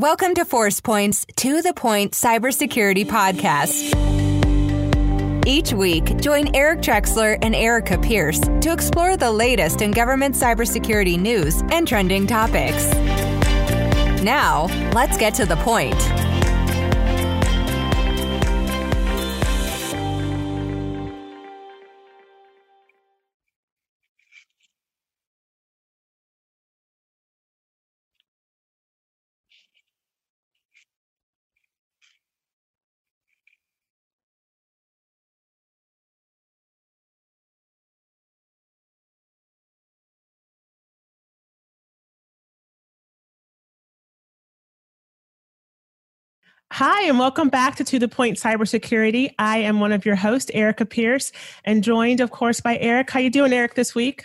Welcome to ForcePoint's To the Point Cybersecurity Podcast. Each week, join Eric Trexler and Arika Pierce to explore the latest in government cybersecurity news and trending topics. Now, let's get to the point. Hi, and welcome back to To the Point Cybersecurity. I am one of your hosts, Arika Pierce, and joined, of course, by Eric. How you doing, Eric, this week?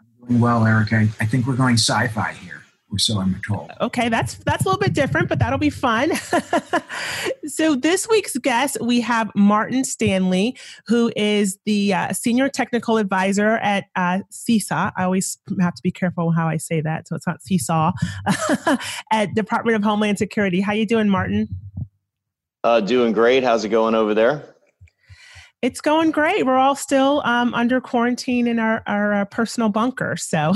I'm doing well, Eric. I, I think we're going sci-fi here or so I'm told. Okay, that's that's a little bit different, but that'll be fun. so this week's guest, we have Martin Stanley, who is the uh, senior technical advisor at uh, CISA. I always have to be careful how I say that, so it's not Seesaw at Department of Homeland Security. How you doing, Martin? Uh, doing great. How's it going over there? It's going great. We're all still um, under quarantine in our, our uh, personal bunker. So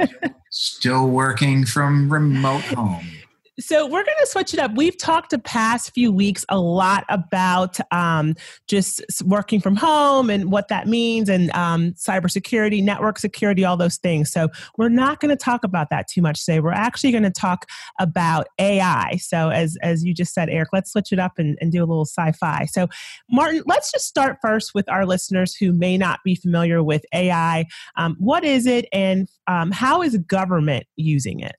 Still working from remote home. So we're going to switch it up. We've talked the past few weeks a lot about um, just working from home and what that means, and um, cybersecurity, network security, all those things. So we're not going to talk about that too much today. We're actually going to talk about AI. So as as you just said, Eric, let's switch it up and, and do a little sci-fi. So Martin, let's just start first with our listeners who may not be familiar with AI. Um, what is it, and um, how is government using it?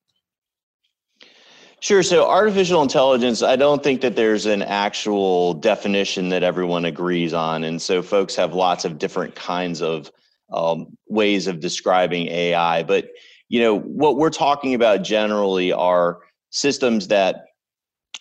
Sure. So, artificial intelligence, I don't think that there's an actual definition that everyone agrees on. And so, folks have lots of different kinds of um, ways of describing AI. But, you know, what we're talking about generally are systems that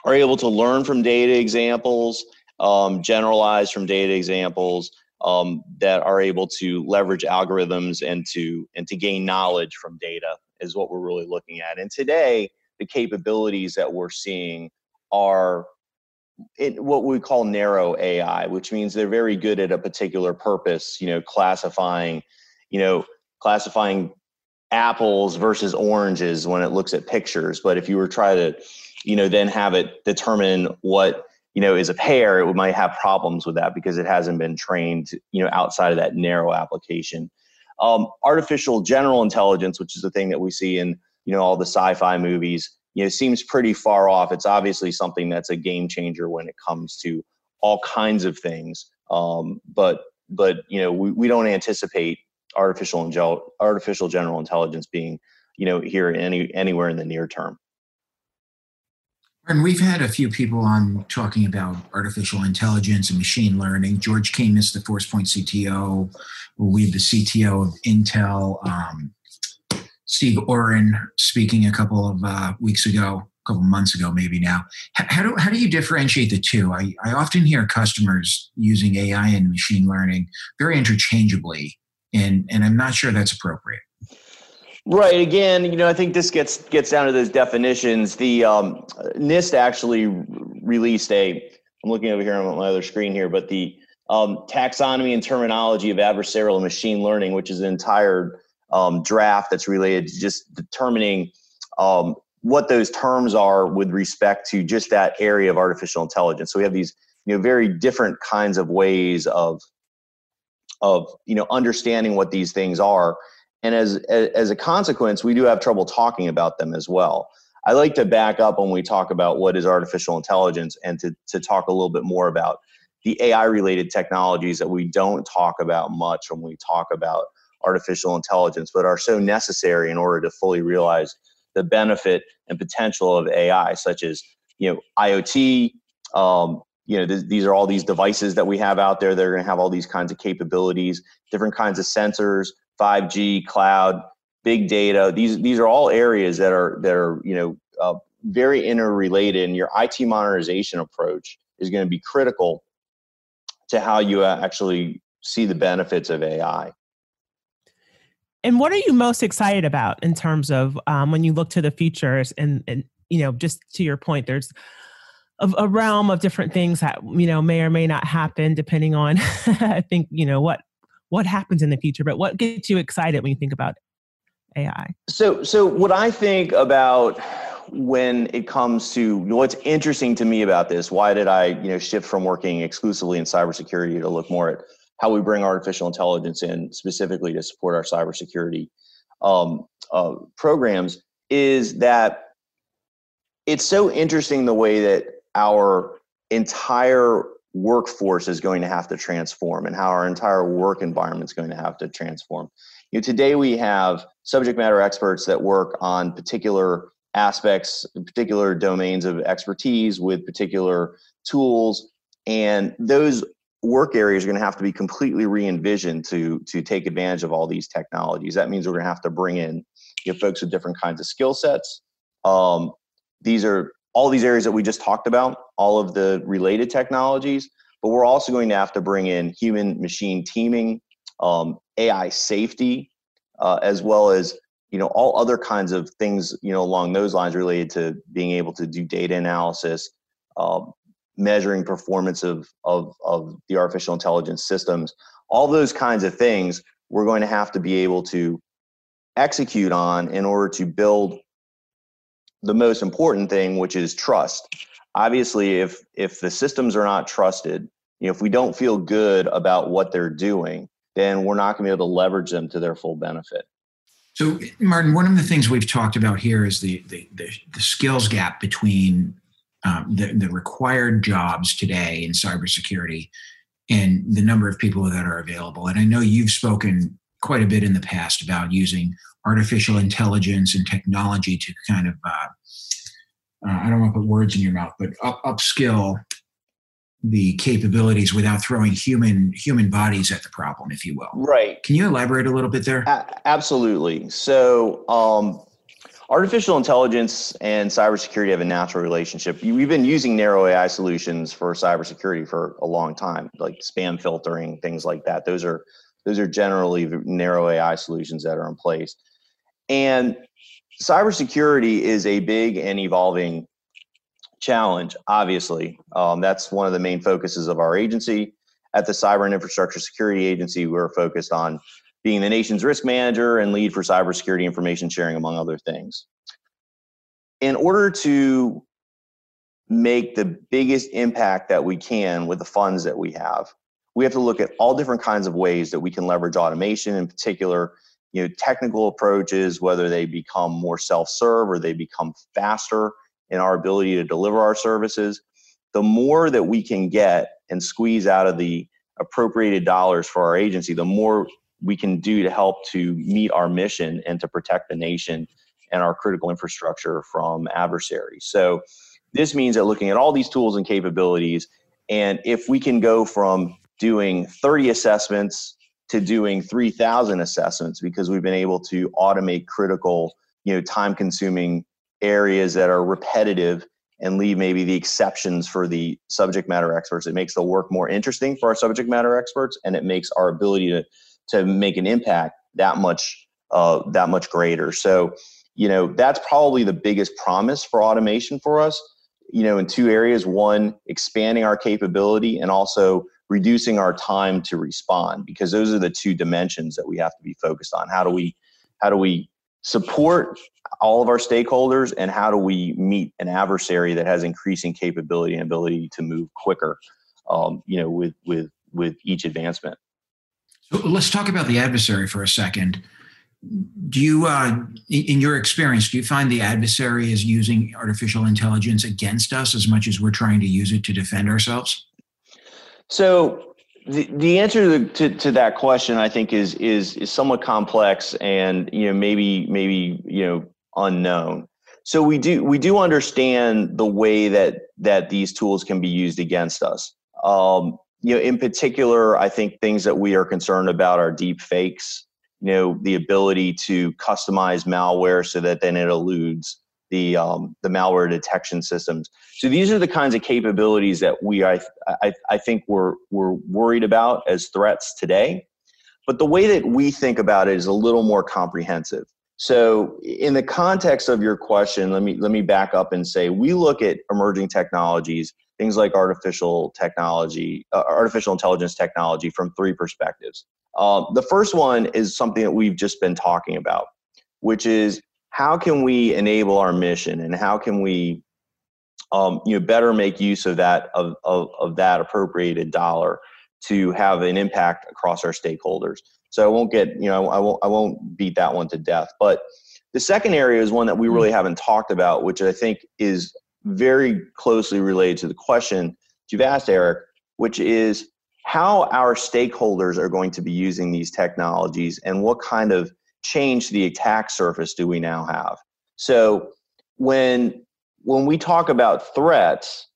are able to learn from data examples, um, generalize from data examples, um, that are able to leverage algorithms and to and to gain knowledge from data is what we're really looking at. And today, the capabilities that we're seeing are what we call narrow AI, which means they're very good at a particular purpose, you know, classifying, you know, classifying apples versus oranges when it looks at pictures. But if you were try to, you know, then have it determine what, you know, is a pear, it might have problems with that because it hasn't been trained, you know, outside of that narrow application. Um, artificial general intelligence, which is the thing that we see in you know all the sci-fi movies you know seems pretty far off it's obviously something that's a game changer when it comes to all kinds of things um, but but you know we, we don't anticipate artificial and gel, artificial general intelligence being you know here any anywhere in the near term and we've had a few people on talking about artificial intelligence and machine learning. George Kamis, the ForcePoint CTO, we have the CTO of Intel. Um, Steve Orrin speaking a couple of uh, weeks ago, a couple of months ago, maybe now. How do, how do you differentiate the two? I, I often hear customers using AI and machine learning very interchangeably, and, and I'm not sure that's appropriate. Right. Again, you know, I think this gets gets down to those definitions. The um, NIST actually released a. I'm looking over here on my other screen here, but the um, taxonomy and terminology of adversarial machine learning, which is an entire um, draft that's related to just determining um, what those terms are with respect to just that area of artificial intelligence. So we have these you know very different kinds of ways of of you know understanding what these things are and as as a consequence we do have trouble talking about them as well i like to back up when we talk about what is artificial intelligence and to, to talk a little bit more about the ai related technologies that we don't talk about much when we talk about artificial intelligence, but are so necessary in order to fully realize the benefit and potential of AI, such as you know IoT. Um, you know, th- these are all these devices that we have out there. They're going to have all these kinds of capabilities, different kinds of sensors, 5G, cloud, big data. These these are all areas that are that are you know uh, very interrelated. And your IT modernization approach is going to be critical to how you actually see the benefits of AI. And what are you most excited about in terms of um, when you look to the futures and, and you know, just to your point, there's a, a realm of different things that you know may or may not happen depending on I think you know what what happens in the future. But what gets you excited when you think about AI? So, so what I think about when it comes to what's interesting to me about this, why did I, you know, shift from working exclusively in cybersecurity to look more at how we bring artificial intelligence in specifically to support our cybersecurity um, uh, programs, is that it's so interesting the way that our entire workforce is going to have to transform and how our entire work environment is going to have to transform. You know, today we have subject matter experts that work on particular aspects, particular domains of expertise with particular tools, and those work areas are going to have to be completely re-envisioned to to take advantage of all these technologies. That means we're going to have to bring in you know, folks with different kinds of skill sets. Um, these are all these areas that we just talked about, all of the related technologies, but we're also going to have to bring in human machine teaming, um, AI safety, uh, as well as you know all other kinds of things you know along those lines related to being able to do data analysis, um, measuring performance of, of of the artificial intelligence systems, all those kinds of things we're going to have to be able to execute on in order to build the most important thing, which is trust. Obviously, if if the systems are not trusted, you know, if we don't feel good about what they're doing, then we're not going to be able to leverage them to their full benefit. So, Martin, one of the things we've talked about here is the the, the, the skills gap between um, the, the required jobs today in cybersecurity and the number of people that are available. And I know you've spoken quite a bit in the past about using artificial intelligence and technology to kind of uh, uh, I don't want to put words in your mouth, but up, upskill the capabilities without throwing human human bodies at the problem, if you will. Right. Can you elaborate a little bit there? A- absolutely. So, um, artificial intelligence and cybersecurity have a natural relationship. We've been using narrow AI solutions for cybersecurity for a long time, like spam filtering, things like that. Those are those are generally narrow AI solutions that are in place. And cybersecurity is a big and evolving challenge, obviously. Um, that's one of the main focuses of our agency. At the Cyber and Infrastructure Security Agency, we're focused on being the nation's risk manager and lead for cybersecurity information sharing, among other things. In order to make the biggest impact that we can with the funds that we have, we have to look at all different kinds of ways that we can leverage automation, in particular, you know, technical approaches, whether they become more self-serve or they become faster in our ability to deliver our services, the more that we can get and squeeze out of the appropriated dollars for our agency, the more we can do to help to meet our mission and to protect the nation and our critical infrastructure from adversaries. So this means that looking at all these tools and capabilities, and if we can go from doing 30 assessments to doing 3,000 assessments because we've been able to automate critical, you know, time consuming areas that are repetitive and leave maybe the exceptions for the subject matter experts. It makes the work more interesting for our subject matter experts, and it makes our ability to to make an impact that much uh, that much greater. So, you know, that's probably the biggest promise for automation for us. You know, in two areas: one, expanding our capability, and also reducing our time to respond. Because those are the two dimensions that we have to be focused on. How do we how do we support all of our stakeholders and how do we meet an adversary that has increasing capability and ability to move quicker um, you know with with with each advancement so let's talk about the adversary for a second do you uh, in your experience do you find the adversary is using artificial intelligence against us as much as we're trying to use it to defend ourselves so the, the answer to, to, to, that question I think is is is somewhat complex and you know maybe maybe you know unknown. So we do we do understand the way that that these tools can be used against us. Um, you know, in particular, I think things that we are concerned about are deep fakes. You know, the ability to customize malware so that then it eludes the um, the malware detection systems. So these are the kinds of capabilities that we I I, I think we're we're worried about as threats today. But the way that we think about it is a little more comprehensive. So, in the context of your question, let me let me back up and say we look at emerging technologies, things like artificial technology, uh, artificial intelligence technology, from three perspectives. Um, the first one is something that we've just been talking about, which is how can we enable our mission and how can we um, you know better make use of that of, of, of that appropriated dollar to have an impact across our stakeholders. So i won't get you know i won't i won't beat that one to death. But the second area is one that we really haven't talked about which i think is very closely related to the question you've asked eric which is how our stakeholders are going to be using these technologies and what kind of change to the attack surface do we now have so when when we talk about threats,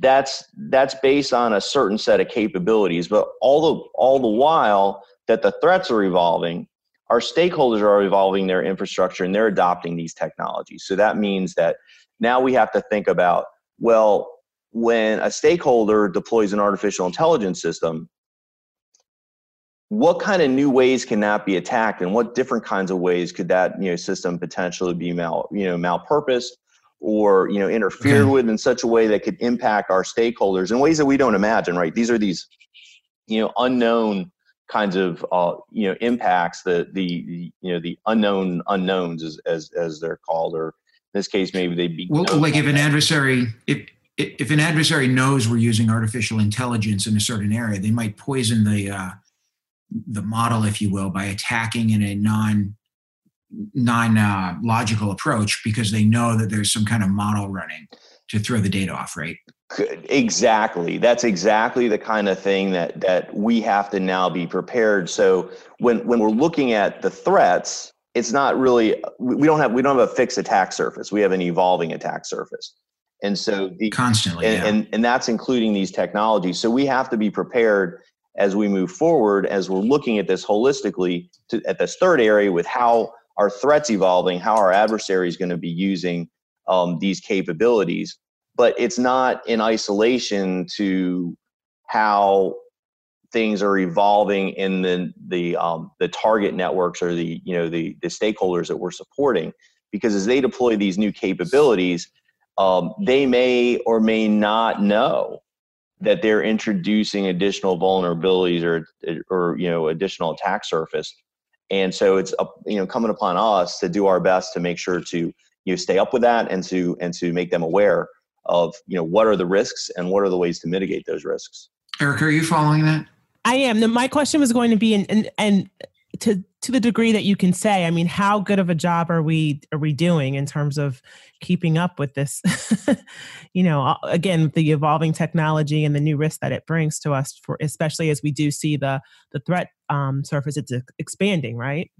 that's that's based on a certain set of capabilities. But all the all the while that the threats are evolving, our stakeholders are evolving their infrastructure and they're adopting these technologies. So that means that now we have to think about well, when a stakeholder deploys an artificial intelligence system, what kind of new ways can that be attacked and what different kinds of ways could that you know system potentially be mal you know malpurposed or you know interfered okay. with in such a way that could impact our stakeholders in ways that we don't imagine right these are these you know unknown kinds of uh, you know impacts the, the, the you know the unknown unknowns as, as as they're called or this case maybe they'd be well like if an adversary if if an adversary knows we're using artificial intelligence in a certain area they might poison the uh, the model if you will by attacking in a non non-logical uh, approach because they know that there's some kind of model running to throw the data off, right? Exactly. That's exactly the kind of thing that that we have to now be prepared. So when when we're looking at the threats, it's not really we don't have we don't have a fixed attack surface. We have an evolving attack surface. And so the, constantly and, yeah. and and that's including these technologies. So we have to be prepared as we move forward as we're looking at this holistically to, at this third area with how our threats evolving, how our adversary is going to be using um, these capabilities. But it's not in isolation to how things are evolving in the the um, the target networks or the you know the the stakeholders that we're supporting. Because as they deploy these new capabilities, um, they may or may not know that they're introducing additional vulnerabilities or or you know additional attack surface and so it's up, you know coming upon us to do our best to make sure to you know stay up with that and to and to make them aware of you know what are the risks and what are the ways to mitigate those risks. Eric, are you following that? I am. My question was going to be, and and, and to to the degree that you can say, I mean, how good of a job are we are we doing in terms of keeping up with this? you know, again, the evolving technology and the new risk that it brings to us, for especially as we do see the the threat um, surface, it's expanding, right?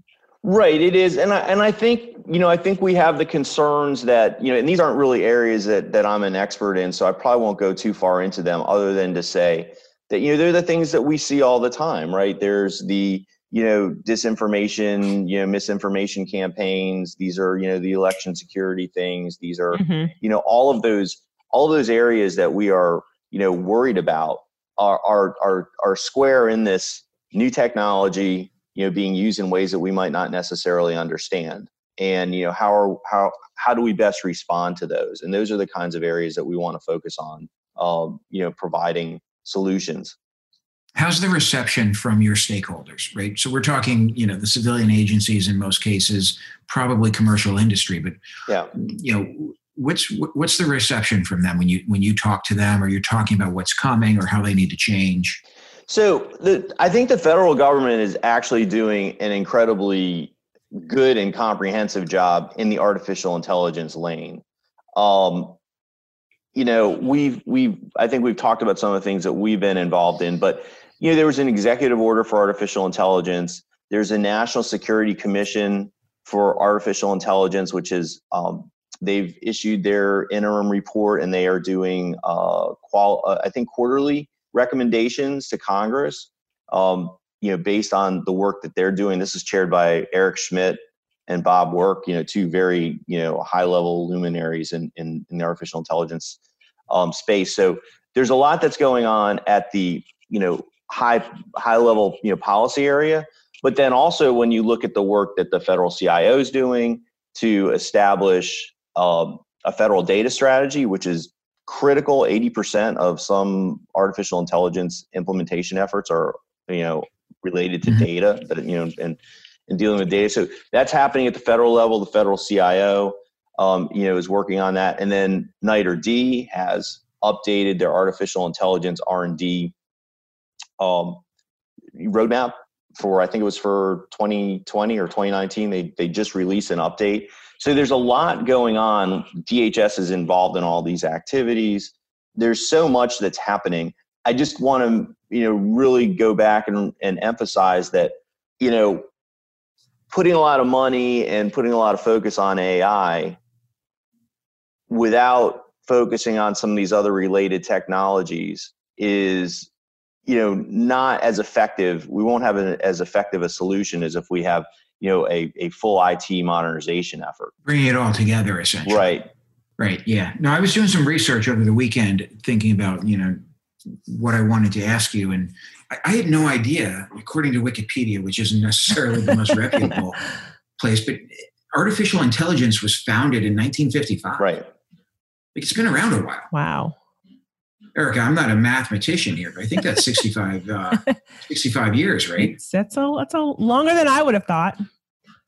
Right, it is, and I and I think you know I think we have the concerns that you know, and these aren't really areas that that I'm an expert in, so I probably won't go too far into them, other than to say that you know they're the things that we see all the time, right? There's the you know disinformation you know misinformation campaigns these are you know the election security things these are mm-hmm. you know all of those all of those areas that we are you know worried about are are are, are square in this new technology you know being used in ways that we might not necessarily understand and you know how are how how do we best respond to those and those are the kinds of areas that we want to focus on um, you know providing solutions. How's the reception from your stakeholders right? So we're talking you know the civilian agencies in most cases probably commercial industry but yeah. you know what's what's the reception from them when you when you talk to them? Or you're talking about what's coming or how they need to change? So the, i think the federal government is actually doing an incredibly good and comprehensive job in the artificial intelligence lane. Um, you know we've we've i think we've talked about some of the things that we've been involved in but you know, there was an executive order for artificial intelligence. There's a National Security Commission for Artificial Intelligence, which is um, they've issued their interim report and they are doing uh, qual uh, I think quarterly recommendations to Congress. Um, you know, based on the work that they're doing. This is chaired by Eric Schmidt and Bob Work. You know, two very you know high level luminaries in in, in the artificial intelligence um, space. So there's a lot that's going on at the you know high high level you know policy area But then also, when you look at the work that the federal CIO is doing to establish um, a federal data strategy, which is critical, 80% of some artificial intelligence implementation efforts are, you know, related to mm-hmm. data that, you know, and, and dealing with data. So that's happening at the federal level. The federal CIO, um, you know, is working on that. And then NITRD D has updated their artificial intelligence R&D um, roadmap for I think it was for 2020 or 2019. They they just released an update. So there's a lot going on. DHS is involved in all these activities. There's so much that's happening. I just want to you know really go back and, and emphasize that you know putting a lot of money and putting a lot of focus on AI without focusing on some of these other related technologies is you know not as effective. We won't have an, as effective a solution as if we have you know a, a full it modernization effort. Bringing it all together essentially. Right. Right yeah. No i was doing some research over the weekend thinking about you know what i wanted to ask you and i, I had no idea according to wikipedia which isn't necessarily the most reputable place but artificial intelligence was founded in 1955 right Like it's been around a while. Wow. Arika, I'm not a mathematician here, but I think that's 65, uh, 65 years, right? That's a, that's a longer than I would have thought.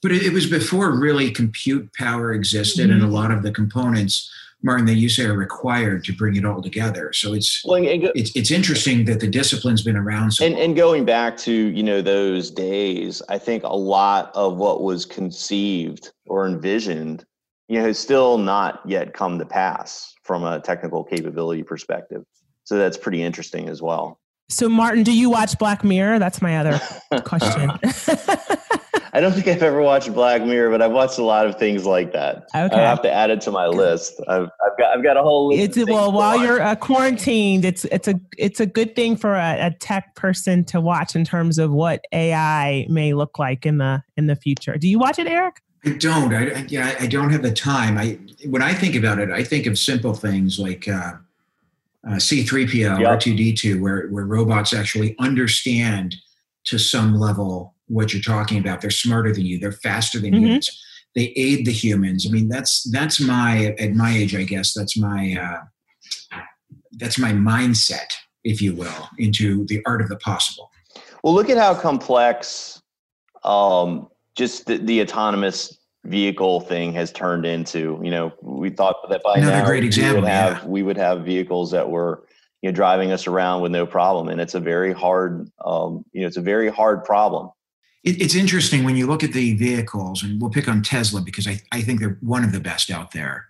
But it, it was before really compute power existed, mm-hmm. and a lot of the components, Martin, that you say are required to bring it all together. So it's well, go, it's it's interesting that the discipline's been around. So and, and going back to you know those days, I think a lot of what was conceived or envisioned you know, has still not yet come to pass from a technical capability perspective. So that's pretty interesting as well. So, Martin, do you watch Black Mirror? That's my other question. I don't think I've ever watched Black Mirror, but I've watched a lot of things like that. Okay. I have to add it to my list. I've, I've got I've got a whole list. It's well while you're uh, quarantined, it's it's a it's a good thing for a, a, tech person to watch in terms of what AI may look like in the in the future. Do you watch it, Eric? I don't. I, I, yeah, I don't have the time. I when I think about it, I think of simple things like uh, uh, C3PO, yep. R2D2, where where robots actually understand to some level what you're talking about. They're smarter than you. They're faster than mm-hmm. humans. They aid the humans. I mean, that's that's my at my age, I guess. That's my uh, that's my mindset, if you will, into the art of the possible. Well, look at how complex um, just the, the autonomous vehicle thing has turned into. You know, we thought that by Another now great example, we would have yeah. we would have vehicles that were you know driving us around with no problem, and it's a very hard um, you know it's a very hard problem. It, it's interesting when you look at the vehicles, and we'll pick on Tesla because I, I think they're one of the best out there.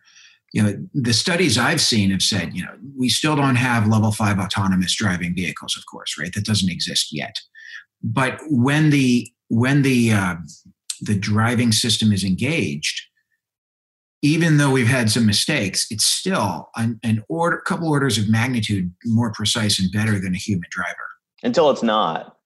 You know, the studies I've seen have said, you know, we still don't have level five autonomous driving vehicles, of course, right? That doesn't exist yet. But when the when the uh, the driving system is engaged, even though we've had some mistakes, it's still an, an order, couple orders of magnitude more precise and better than a human driver. Until it's not,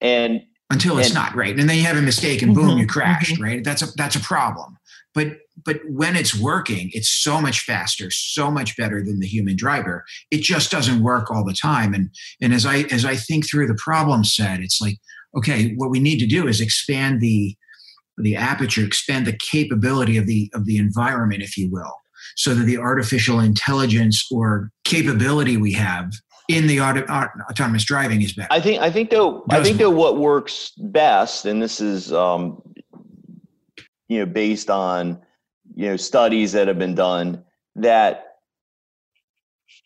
and until it's and, not right, and then you have a mistake, and boom, mm-hmm, you crashed. Mm-hmm. Right? That's a that's a problem. But but when it's working, it's so much faster, so much better than the human driver. It just doesn't work all the time. And and as I as I think through the problem set, it's like, okay, what we need to do is expand the the aperture, expand the capability of the of the environment, if you will, so that the artificial intelligence or capability we have in the auto, autonomous driving is better. I think I think though I think though what works best, and this is um, you know based on you know studies that have been done that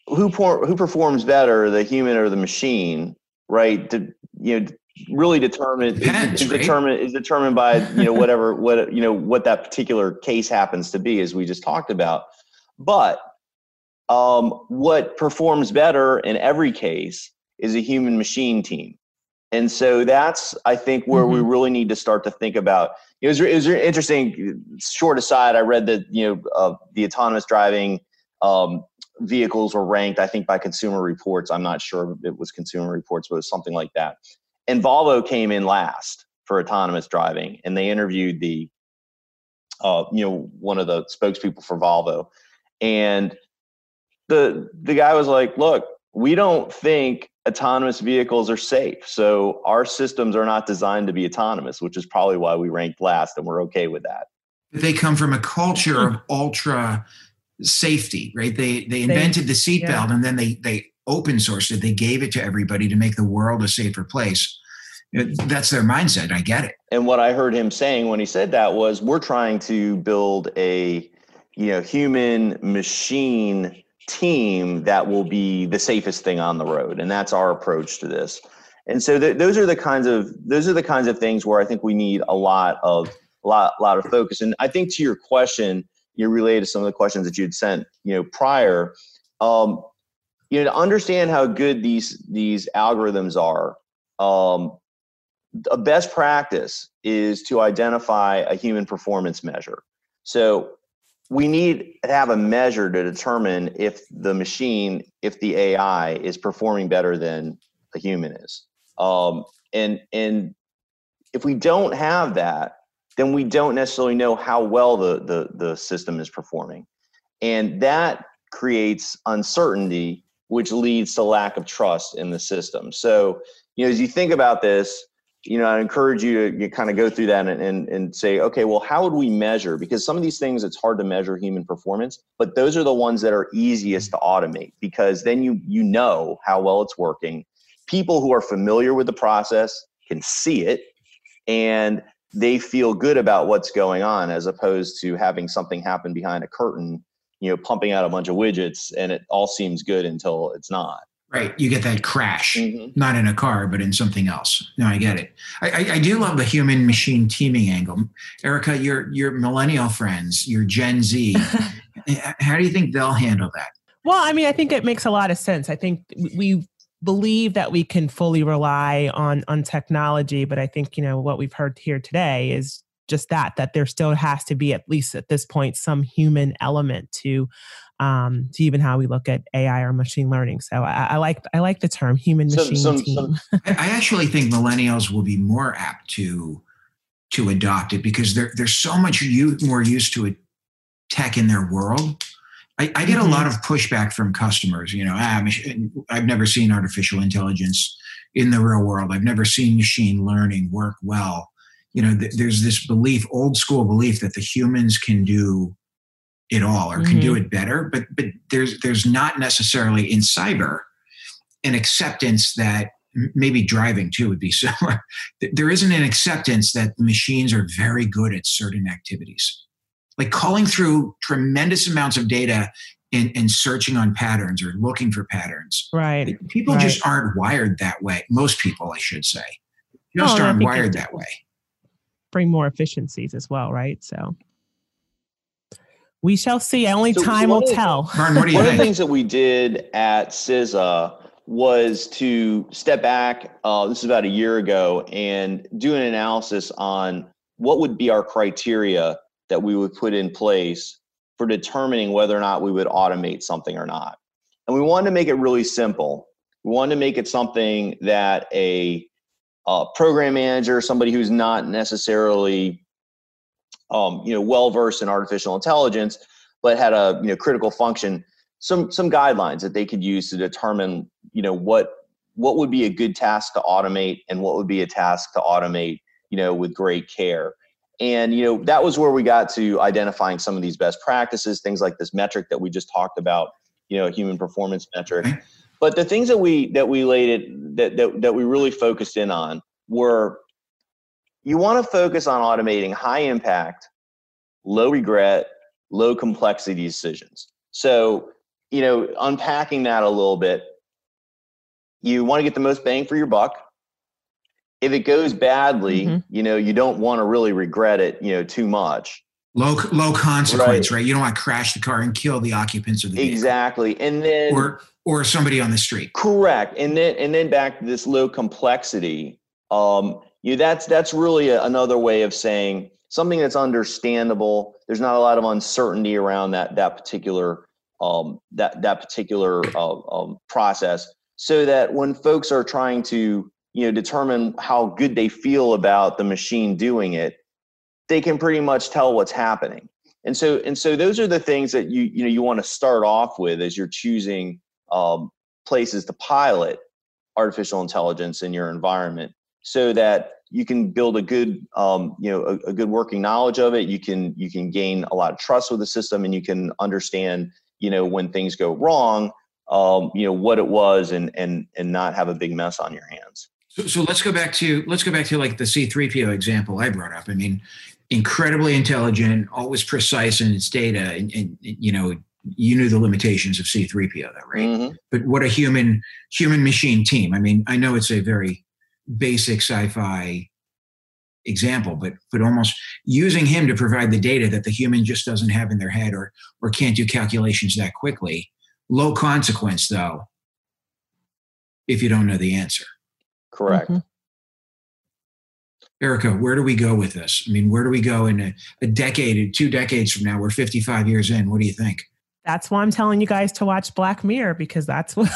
who who performs better, the human or the machine, right? To, you know really determine Depends, is, is right? determined is determined by you know whatever what you know what that particular case happens to be as we just talked about but um, what performs better in every case is a human machine team. And so that's i think where mm-hmm. we really need to start to think about it was, it was interesting short aside i read that you know uh, the autonomous driving um, vehicles were ranked i think by consumer reports. I'm not sure if it was consumer reports but it was something like that. And Volvo came in last for autonomous driving, and they interviewed the, uh, you know, one of the spokespeople for Volvo, and the the guy was like, "Look, we don't think autonomous vehicles are safe. So our systems are not designed to be autonomous, which is probably why we ranked last, and we're okay with that. They come from a culture of hmm. ultra safety, right? They they invented the seatbelt yeah. and then they they open sourced it. They gave it to everybody to make the world a safer place. That's their mindset. I get it. And what I heard him saying when he said that was, we're trying to build a you know human machine team that will be the safest thing on the road and that's our approach to this. And so th- those are the kinds of those are the kinds of things where i think we need a lot of a lot, lot of focus. And i think to your question you related to some of the questions that you'd sent you know prior um, you know to understand how good these these algorithms are um, a best practice is to identify a human performance measure. So we need to have a measure to determine if the machine, if the AI is performing better than a human is. Um, and and if we don't have that, then we don't necessarily know how well the, the, the system is performing. And that creates uncertainty, which leads to lack of trust in the system. So, you know, as you think about this, you know, I encourage you to you kind of go through that and, and, and say, okay, well, how would we measure? Because some of these things, it's hard to measure human performance, but those are the ones that are easiest to automate because then you you know how well it's working. People who are familiar with the process can see it and they feel good about what's going on as opposed to having something happen behind a curtain, you know, pumping out a bunch of widgets and it all seems good until it's not. Right. You get that crash, mm-hmm. not in a car, but in something else. No, I get it. I, I, I, do love the human machine teaming angle. Arika, your your millennial friends, your Gen Z, how do you think they'll handle that? Well, I mean, I think it makes a lot of sense. I think we believe that we can fully rely on on technology, but I think, you know, what we've heard here today is just that that there still has to be at least at this point some human element to um, to even how we look at AI or machine learning. So I, I like I like the term human machine some, team. Some, I actually think millennials will be more apt to to adopt it because they're they're so much more used to it tech in their world. I, I get mm-hmm. a lot of pushback from customers. You know, ah, I've never seen artificial intelligence in the real world. I've never seen machine learning work well. You know, th- there's this belief, old school belief, that the humans can do it all or mm-hmm. can do mm-hmm. it better but but there's there's not necessarily in cyber an acceptance that maybe driving too would be similar there isn't an acceptance that the machines are very good at certain activities like calling through tremendous amounts of data and, and searching on patterns or looking for patterns right people right. just aren't wired that way most people i should say just oh, aren't wired that way bring more efficiencies as well right so we shall see. Only so time will tell. Martin, what do you one think? of the things that we did at CISA was to step back. Uh, this is about a year ago, and do an analysis on what would be our criteria that we would put in place for determining whether or not we would automate something or not. And we wanted to make it really simple. We wanted to make it something that a, a program manager, somebody who's not necessarily um, you know, well versed in artificial intelligence, but had a you know critical function. Some some guidelines that they could use to determine you know what what would be a good task to automate and what would be a task to automate you know with great care. And you know that was where we got to identifying some of these best practices, things like this metric that we just talked about, you know, human performance metric. But the things that we that we laid it that that, that we really focused in on were you want to focus on automating high impact, low regret, low complexity decisions. So, you know, unpacking that a little bit, you want to get the most bang for your buck. If it goes badly, mm-hmm. you know, you don't want to really regret it, you know, too much. Low low consequence, right? right? You don't want to crash the car and kill the occupants of the vehicle. Exactly. And then or or somebody on the street. Correct. And then and then back to this low complexity. Um, you that's that's really a, another way of saying something that's understandable. There's not a lot of uncertainty around that that particular um, that that particular uh, um, process, so that when folks are trying to you know determine how good they feel about the machine doing it, they can pretty much tell what's happening. And so and so those are the things that you you know you want to start off with as you're choosing um, places to pilot artificial intelligence in your environment so that you can build a good um, you know a, a, good working knowledge of it. You can you can gain a lot of trust with the system and you can understand you know when things go wrong um, you know what it was and and and not have a big mess on your hands. So, so let's go back to let's go back to like the c3po example i brought up. I mean incredibly intelligent always precise in its data and, and you know you knew the limitations of c3po though right? Mm-hmm. but what a human human machine team. I mean i know it's a very basic sci-fi example, but but almost using him to provide the data that the human just doesn't have in their head or or can't do calculations that quickly. Low consequence though, if you don't know the answer. Correct. Mm-hmm. Arika, where do we go with this? I mean, where do we go in a, a decade, two decades from now? We're 55 years in. What do you think? That's why I'm telling you guys to watch Black Mirror because that's what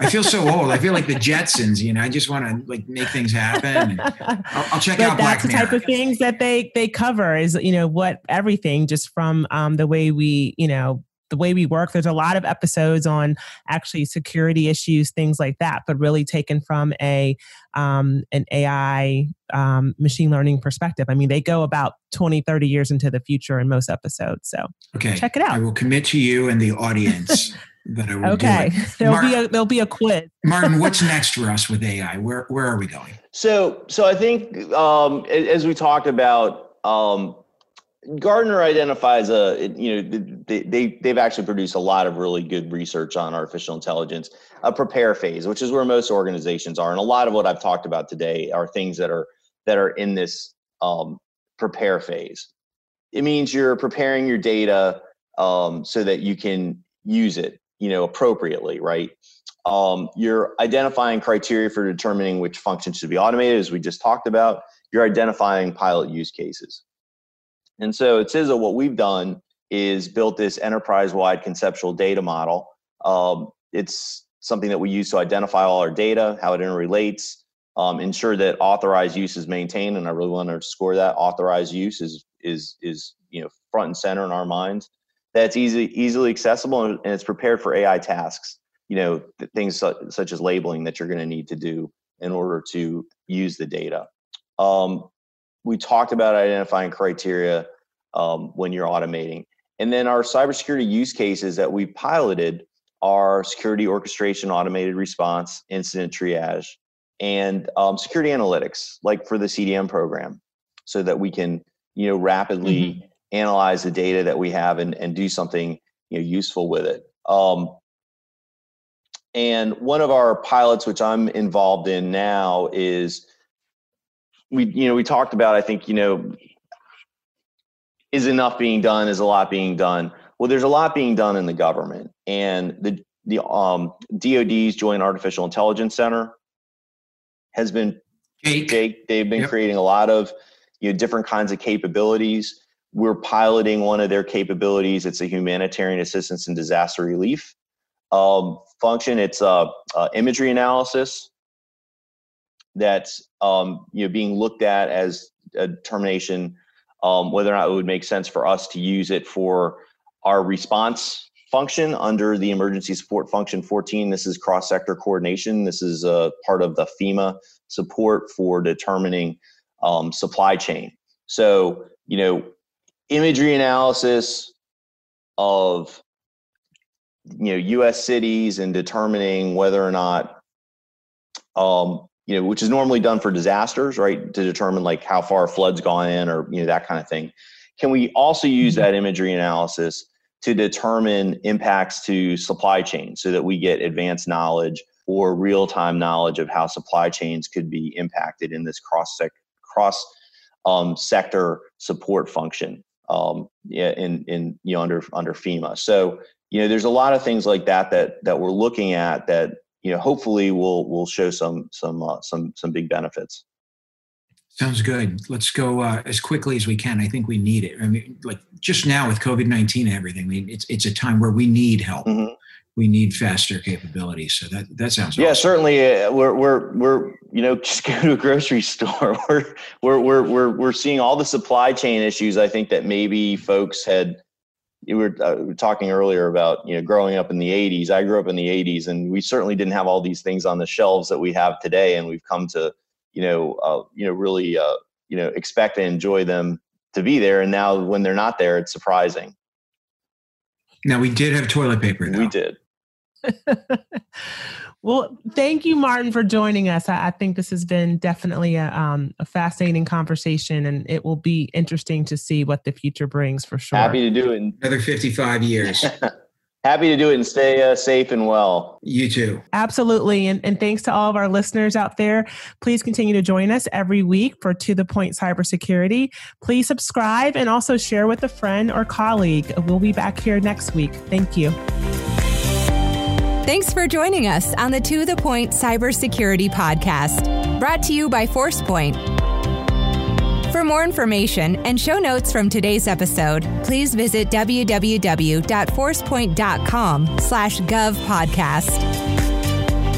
I feel so old. I feel like the Jetsons, you know, I just want to like make things happen. I'll, I'll, check but out that's the type of things that they they cover is you know what everything just from um, the way we you know the way we work. There's a lot of episodes on actually security issues, things like that, but really taken from a um, an AI um, machine learning perspective. I mean, they go about 20, 30 years into the future in most episodes. So okay, check it out. I will commit to you and the audience. that I will okay, there'll be a there'll be a quiz. Martin, what's next for us with AI? Where where are we going? So so I think um, as we talked about, um, Gartner identifies a you know they, they they've actually produced a lot of really good research on artificial intelligence a prepare phase which is where most organizations are. And a lot of what I've talked about today are things that are that are in this um, prepare phase. It means you're preparing your data um, so that you can use it you know appropriately right? Um, you're identifying criteria for determining which functions should be automated as we just talked about. You're identifying pilot use cases and so at CISA, what we've done is built this enterprise-wide conceptual data model. Um, it's something that we use to identify all our data, how it interrelates, um, ensure that authorized use is maintained, and I really want to underscore that authorized use is is is you know front and center in our minds. That's easy easily accessible and it's prepared for AI tasks. You know things such as labeling that you're going to need to do in order to use the data. Um, we talked about identifying criteria um, when you're automating. And then our cybersecurity use cases that we piloted are security orchestration, automated response, incident triage, and um, security analytics, like for the CDM program, so that we can you know rapidly mm-hmm. analyze the data that we have and, and do something you know useful with it. Um, and one of our pilots, which I'm involved in now, is we you know we talked about i think you know is enough being done is a lot being done well there's a lot being done in the government and the the um, DoD's Joint Artificial Intelligence Center has been Jake. Jake they've been yep. creating a lot of you know different kinds of capabilities. We're piloting one of their capabilities. It's a humanitarian assistance and disaster relief um, function. It's a, a imagery analysis that's um, you know being looked at as a determination um, whether or not it would make sense for us to use it for our response function under the emergency support function 14 this is cross sector coordination. This is a part of the fema support for determining um, supply chain. So you know imagery analysis of you know us cities and determining whether or not um, you know, which is normally done for disasters, right, to determine like how far a flood's gone in or you know that kind of thing. Can we also use mm-hmm. that imagery analysis to determine impacts to supply chain so that we get advanced knowledge or real-time knowledge of how supply chains could be impacted in this cross sec- cross um, sector support function um, yeah, in in you know under under FEMA. So you know, there's a lot of things like that that that we're looking at that you know hopefully will will show some some uh, some some big benefits. Sounds good. Let's go uh, as quickly as we can. I think we need it. I mean like just now with covid-19 and everything I mean, it's it's a time where we need help. Mm-hmm. we need faster capabilities. So that that sounds yeah awesome. certainly uh, we're we're we're you know just go to a grocery store. We're, we're we're we're we're seeing all the supply chain issues i think that maybe folks had you were, uh, talking earlier about you know growing up in the 80s i grew up in the 80s and we certainly didn't have all these things on the shelves that we have today and we've come to you know uh, you know really uh, you know expect and enjoy them to be there. And now when they're not there it's surprising. Now we did have toilet paper though. we did well, thank you, Martin, for joining us. I, I think this has been definitely a, um, a, fascinating conversation, and it will be interesting to see what the future brings for sure. Happy to do it. Another 55 years. Happy to do it and stay uh, safe and well. You too. Absolutely. And, and thanks to all of our listeners out there. Please continue to join us every week for To the Point Cybersecurity. Please subscribe and also share with a friend or colleague. We'll be back here next week. Thank you. Thanks for joining us on the To The Point Cybersecurity Podcast, brought to you by ForcePoint. For more information and show notes from today's episode, please visit www.forcepoint.com slash govpodcast.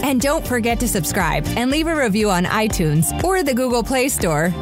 And don't forget to subscribe and leave a review on iTunes or the Google Play Store